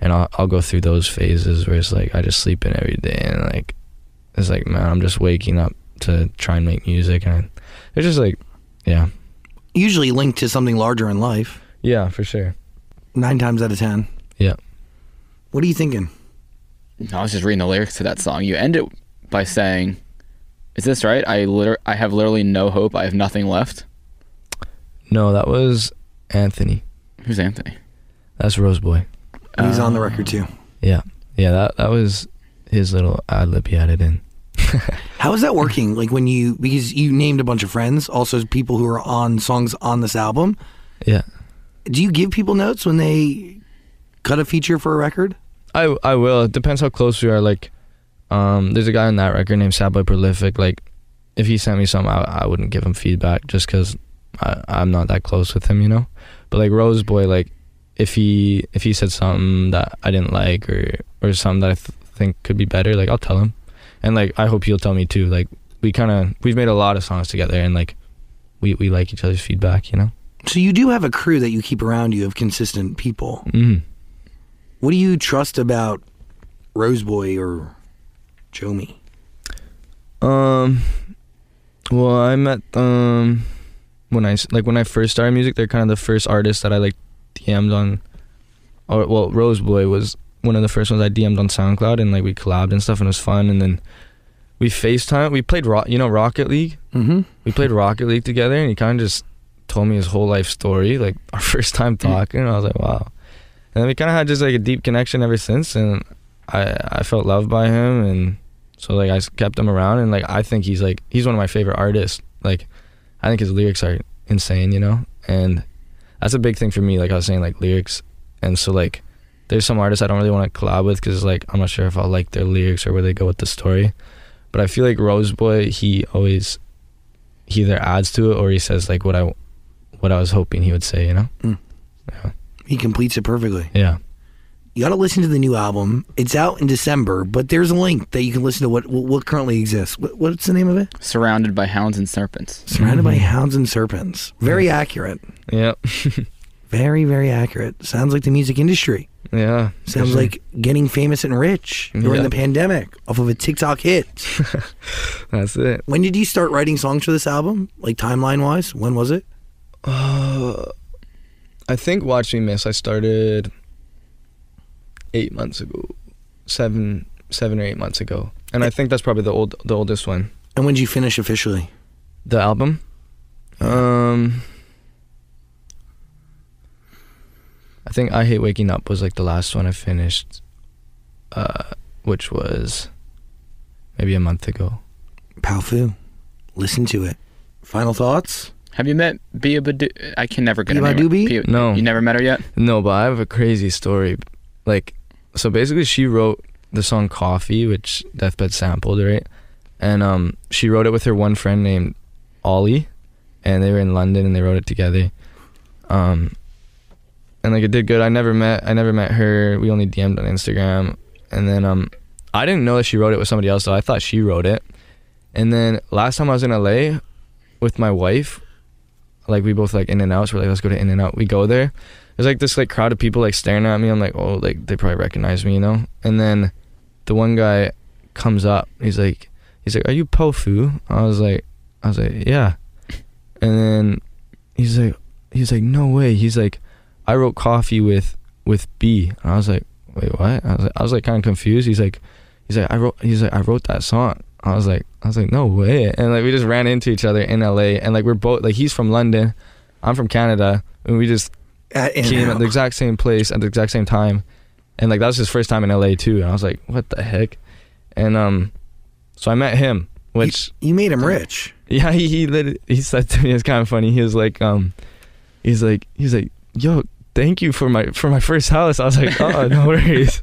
and I'll I'll go through those phases where it's like I just sleep in every day and like it's like man, I'm just waking up to try and make music and it's just like yeah
Usually linked to something larger in life.
yeah for sure
Nine times out of ten.
yeah
What are you thinking?
I was just reading the lyrics to that song. You end it by saying, "Is this right? I liter- I have literally no hope. I have nothing left."
no that was Anthony
Who's Anthony?
that's Rxseboy
He's on the
Oh.
record too.
yeah yeah that that was his little ad lib he added in
How is that working? Like when you because you named a bunch of friends, also people who are on songs on this album.
yeah
Do you give people notes when they cut a feature for a record?
I I will. It depends how close we are. Like, um, there's a guy on that record named Sadboyprolific. Like, if he sent me something, I, I wouldn't give him feedback just because I'm not that close with him, you know. But like Rxseboy, like, if he if he said something that I didn't like or or something that I th- think could be better, like I'll tell him, and like I hope he'll tell me too. Like we kind of we've made a lot of songs together, and like we we like each other's feedback, you know.
So you do have a crew that you keep around you of consistent people.
hmm
What do you trust about Rxseboy or Jomi?
Um, well, I met um when I like when I first started music. They're kind of the first artists that I like DM'd on. Or well, Rxseboy was one of the first ones I DM'd on SoundCloud, and like we collabed and stuff, and it was fun. And then we FaceTime. We played rock, you know, Rocket League.
Mm-hmm.
We played Rocket League together, and he kind of just told me his whole life story, like our first time talking. And I was like, wow. And then we kind of had just like a deep connection ever since, and I I felt loved by him, and so like I kept him around, and like I think he's like he's one of my favorite artists. Like I think his lyrics are insane, you know, and that's a big thing for me. Like I was saying, like lyrics, and so like there's some artists I don't really want to collab with because like I'm not sure if I'll like their lyrics or where they go with the story. But I feel like Rxseboy, he always he either adds to it or he says like what I what I was hoping he would say. You know? Hmm.
He completes it perfectly.
Yeah.
You got to listen to the new album. It's out in December, but there's a link that you can listen to what what, what currently exists. What, what's the name of it?
Surrounded by hounds and serpents.
Surrounded by hounds and serpents. Very accurate.
Yep.
Very very accurate. Sounds like the music industry.
yeah.
Sounds like getting famous and rich during
Yeah.
the pandemic off of a TikTok hit.
That's it.
when did you start writing songs for this album? Like timeline wise, when was it?
Uh, I think Watch Me Miss I started eight months ago, seven seven or eight months ago, and I think that's probably the old the oldest one.
And when did you finish officially?
The album, um, I think I Hate Waking Up was like the last one I finished, uh, which was maybe a month ago.
Powfu. Listen to it. Final thoughts?
Have you met Bia Badu? I can never get her
Bia
name. Bia-
No.
You never met her yet?
No, but I have a crazy story. Like, so basically, she wrote the song "Coffee," which Deathbed sampled, right? And um, she wrote it with her one friend named Ollie, and they were in London and they wrote it together. Um, and like it did good. I never met, I never met her. We only DM'd on Instagram, and then um, I didn't know that she wrote it with somebody else. though. I thought she wrote it. And then last time I was in LA with my wife, like we both like In-N-Out. So we're like, let's go to In-N-Out. We go there. There's like this like crowd of people like staring at me. I'm like, oh, like they probably recognize me, you know. And then the one guy comes up. He's like, he's like, are you Powfu? I was like, I was like, yeah. And then he's like, he's like, no way. He's like, I wrote Coffee with with B. And I was like, wait, what? I was like, I was like kind of confused. He's like, he's like, I wrote, he's like, I wrote that song. I was like, I was like, no way. And like we just ran into each other in LA. And like we're both like he's from London, I'm from Canada, and we just
At
came at the exact same place at the exact same time, and like that was his first time in LA too. And I was like, what the heck? And um, so I met him, which
You made him rich.
yeah, he he lit- he said to me it's kind of funny. He was like, um, he's like he's like, yo, thank you for my for my first house. I was like, oh, no worries.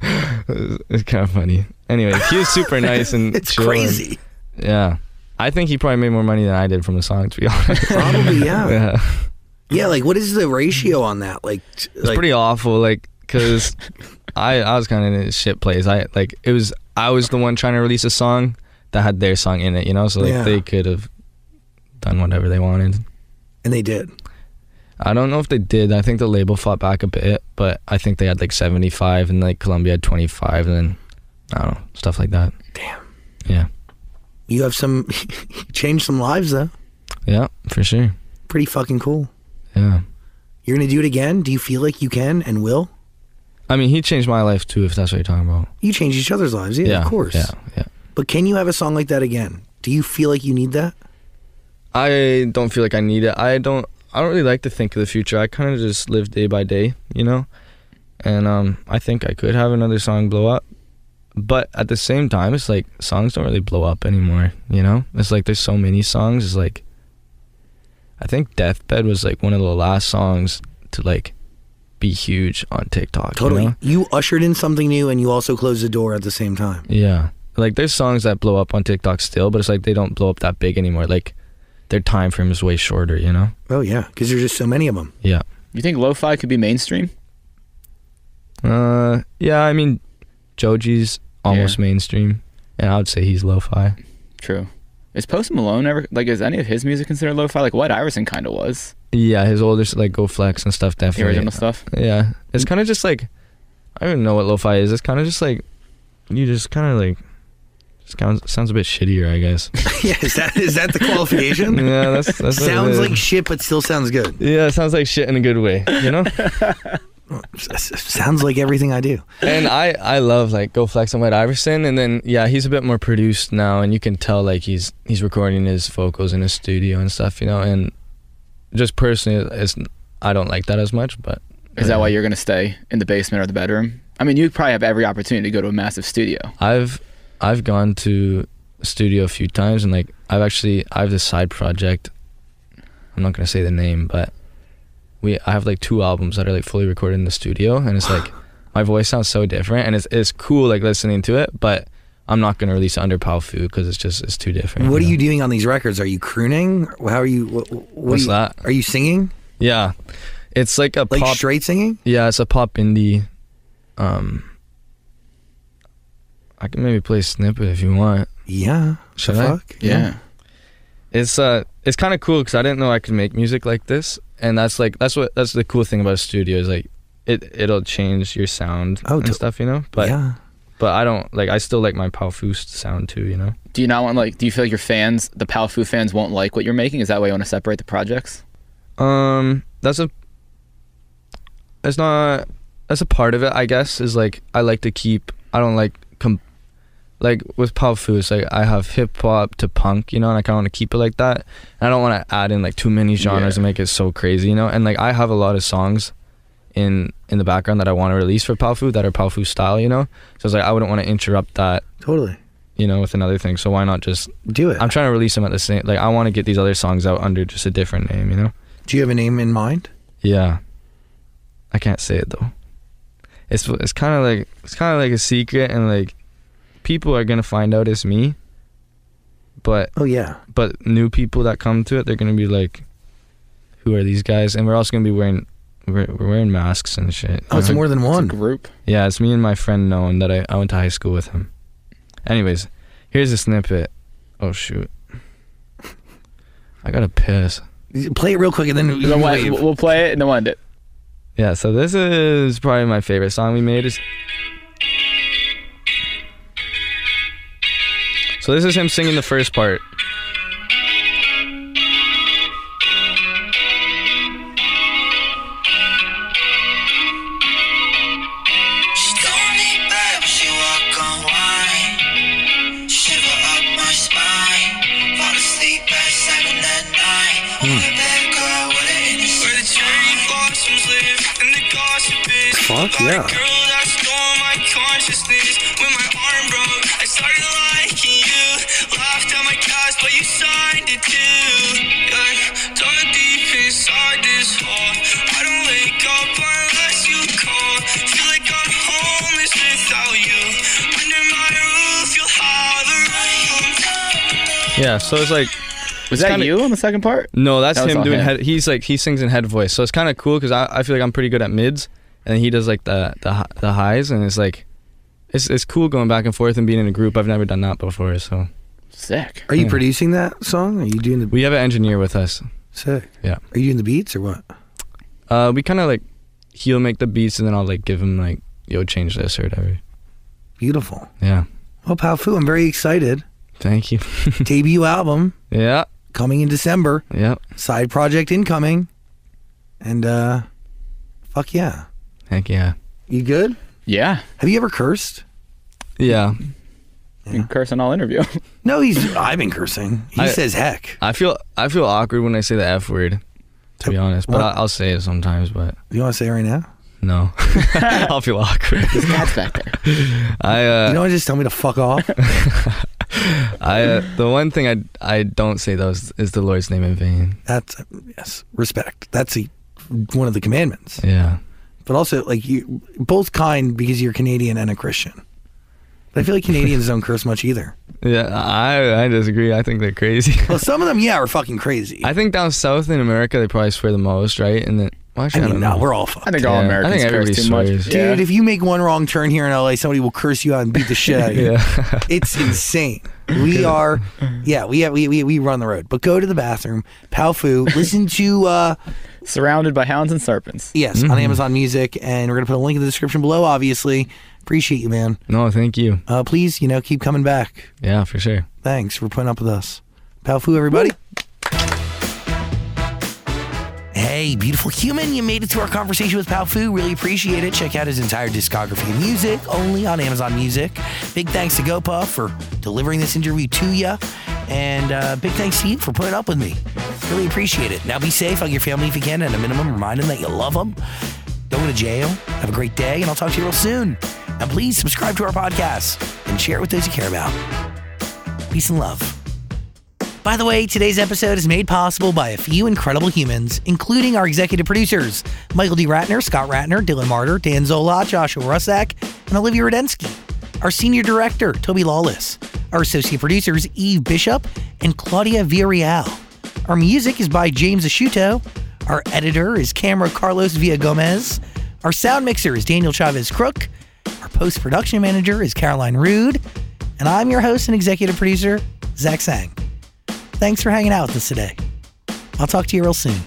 it's, it's kind of funny. Anyway, he was super nice and
It's
chill and-
crazy.
yeah, I think he probably made more money than I did from the song. To be honest.
Probably, yeah.
yeah.
Yeah, like what is the ratio on that? Like, t-
It's
like
pretty awful, like, cause I I was kind of in a shit place. I like it was I was the one trying to release a song that had their song in it, you know. So like
Yeah.
they could have done whatever they wanted.
and they did.
I don't know if they did. I think the label fought back a bit, but I think they had like seventy five, and like Columbia had twenty five, and then I don't know stuff like that.
Damn.
Yeah,
You have some changed some lives though.
yeah, for sure.
Pretty fucking cool.
Yeah.
You're gonna do it again? Do you feel like you can and will?
I mean, he changed my life too, if that's what you're talking about.
You change each other's lives, yeah, of course.
Yeah, yeah.
But can you have a song like that again? Do you feel like you need that?
I don't feel like I need it. I don't. I don't really like to think of the future. I kind of just live day by day, you know. And um, I think I could have another song blow up, but at the same time, it's like songs don't really blow up anymore. You know, it's like there's so many songs. It's like I think Deathbed was like one of the last songs to like be huge on TikTok. you
Totally.
know?
You ushered in something new and you also closed the door at the same time.
Yeah. Like there's songs that blow up on TikTok still, but it's like they don't blow up that big anymore. Like their time frame is way shorter, you know?
Oh yeah, because there's just so many of them.
Yeah.
You think lo-fi could be mainstream?
Uh yeah, I mean Joji's almost
Yeah.
mainstream. And I would say he's lo-fi.
True. Is Post Malone ever like? Is any of his music considered lo-fi? Like White Iverson kind of was.
Yeah, his older s- like Go Flex and stuff
The
definitely.
original stuff.
Yeah. It's kind of just like I don't even know what lo-fi is. It's kind of just like you just kind of like just kind sounds a bit shittier, I guess.
yeah, is that is that the qualification?
yeah, that's that's what it
sounds like shit, but still sounds good.
Yeah, it sounds like shit in a good way, you know?
S- s- Sounds like everything I do.
and I I love like Go Flex and White Iverson, and then yeah, he's a bit more produced now, and you can tell like he's he's recording his vocals in his studio and stuff, you know. And just personally, it's I don't like that as much, but
Is that why you're gonna stay in the basement or the bedroom? I mean, you probably have every opportunity to go to a massive studio.
I've I've gone to studio a few times, and like I've actually I have this side project. I'm not gonna say the name, but we I have like two albums that are like fully recorded in the studio, and it's like my voice sounds so different, and it's it's cool like listening to it, but I'm not gonna release it under Powfu because it's just it's too different.
What are
know?
you doing on these records? Are you crooning? How are you? What, what
What's
are you,
that?
Are you singing?
Yeah, it's like a
Like
pop.
straight singing?
Yeah, it's a pop indie. Um, I can maybe play a snippet if you want.
Yeah.
Should
The
I?
fuck?
Yeah.
It's uh, it's kind of cool because I didn't know I could make music like this, and that's like that's what that's the cool thing about a studio is like it it'll change your sound
Oh,
and
to-
stuff, you know. But
yeah.
but I don't like I still like my Powfu sound too, you know.
Do you not want like? Do you feel like your fans, the Powfu fans, won't like what you're making? Is that why you want to separate the projects?
Um, that's a. It's not. That's a part of it, I guess. Is like I like to keep. I don't like com. Like with Powfu, it's like I have hip hop to punk, you know, and I kind of want to keep it like that. And I don't want to add in like too many genres
Yeah.
and make it so crazy, you know. And like I have a lot of songs in in the background that I want to release for Powfu that are Powfu style, you know. So it's like I wouldn't want to interrupt that,
Totally.
you know, with another thing. So why not just?
Do it.
I'm trying to release them at the same. Like I want to get these other songs out under just a different name, you know.
Do you have a name in mind?
Yeah. I can't say it though. It's it's kind of like it's kind of like a secret and like people are going to find out it's me. But
Oh yeah.
but new people that come to it they're going to be like who are these guys? And we're also going to be wearing we're, we're wearing masks and shit.
Oh, it's
Uh,
more than
It's a
one.
group.
Yeah, it's me and my friend Nolan that I, I went to high school with him. Anyways, here's a snippet. Oh shoot. I got to piss.
Play it real quick and then you
Then we'll, we'll play it and then we'll end it.
Yeah, so this is probably my favorite song we made. Is so this is him singing the first part.
She don't
Yeah,
so it's like
Was
It's
that
kinda-
you on the second part?
no, that's
That
him doing
him.
head. He's like he sings in head voice, so it's kind of cool because I, I feel like I'm pretty good at mids, and he does like the the the highs, and it's like it's it's cool going back and forth and being in a group. I've never done that before, so
Sick.
Are you
Yeah.
producing that song? Are you doing the
we have an engineer with us.
sick?
Yeah.
Are you doing the beats or what?
Uh, we kind of like he'll make the beats, and then I'll like give him like yo change this or whatever.
Beautiful.
Yeah,
Well, Powfu, I'm very excited.
Thank you.
Debut album
yeah,
coming in December.
yeah.
Side project incoming. And uh fuck yeah.
Heck yeah.
You good?
Yeah.
Have you ever cursed?
Yeah.
You curse on all interview.
No, he's I've been cursing. He
I-
says heck.
I feel I feel awkward when I say the F word, to be honest. But
What?
I, I'll say it sometimes. But
You want to say it right now?
no, I'll feel awkward.
His cat's back there.
I uh,
you don't wanna just tell me to fuck off.
I uh, the one thing I I don't say though is, is the Lord's name in vain.
That's yes, respect. That's a, one of the commandments.
Yeah.
But also, like you, both kind because you're Canadian and a Christian. But I feel like Canadians don't curse much either.
Yeah, I I disagree. I think they're crazy.
Well, some of them, yeah, are fucking crazy.
I think down south in America they probably swear the most, right? And then well,
I
actually, I,
mean,
don't
no,
know.
we're all fucked.
I think all
Yeah, I
Americans
think
curse
everybody
too much.
swears.
Dude,
Yeah.
if you make one wrong turn here in LA, somebody will curse you out and beat the shit out of you.
yeah.
It's insane. We are, yeah, we, we we we run the road. But go to the bathroom, Powfu, listen to uh,
Surrounded by hounds and serpents.
yes on Amazon Music, and we're gonna put a link in the description below. Obviously, appreciate you, man.
no, thank you.
Uh, please, you know, keep coming back.
Yeah, for sure.
Thanks for putting up with us. Powfu, everybody. Hey, beautiful human, you made it to our conversation with Powfu. Really appreciate it. Check out his entire discography of music only on Amazon Music. Big thanks to GoPuff for delivering this interview to you. And uh, big thanks to you for putting up with me. Really appreciate it. Now be safe. Hug your family if you can. And a minimum, remind them that you love them. Don't go to jail. Have a great day. And I'll talk to you real soon. And please subscribe to our podcast and share it with those you care about. Peace and love. By the way, today's episode is made possible by a few incredible humans, including our executive producers Michael D. Ratner, Scott Ratner, Dylan Martyr, Dan Zola, Joshua Rusak, and Olivia Rudensky. Our senior director, Toby Lawless. Our associate producers, Eve Bishop and Claudia Villarreal. Our music is by James Ashuto. Our editor is Camera Carlos Villa Gomez. Our sound mixer is Daniel Chavez Crook. Our post production manager is Caroline Rude. And I'm your host and executive producer, Zach Sang. Thanks for hanging out with us today. I'll talk to you real soon.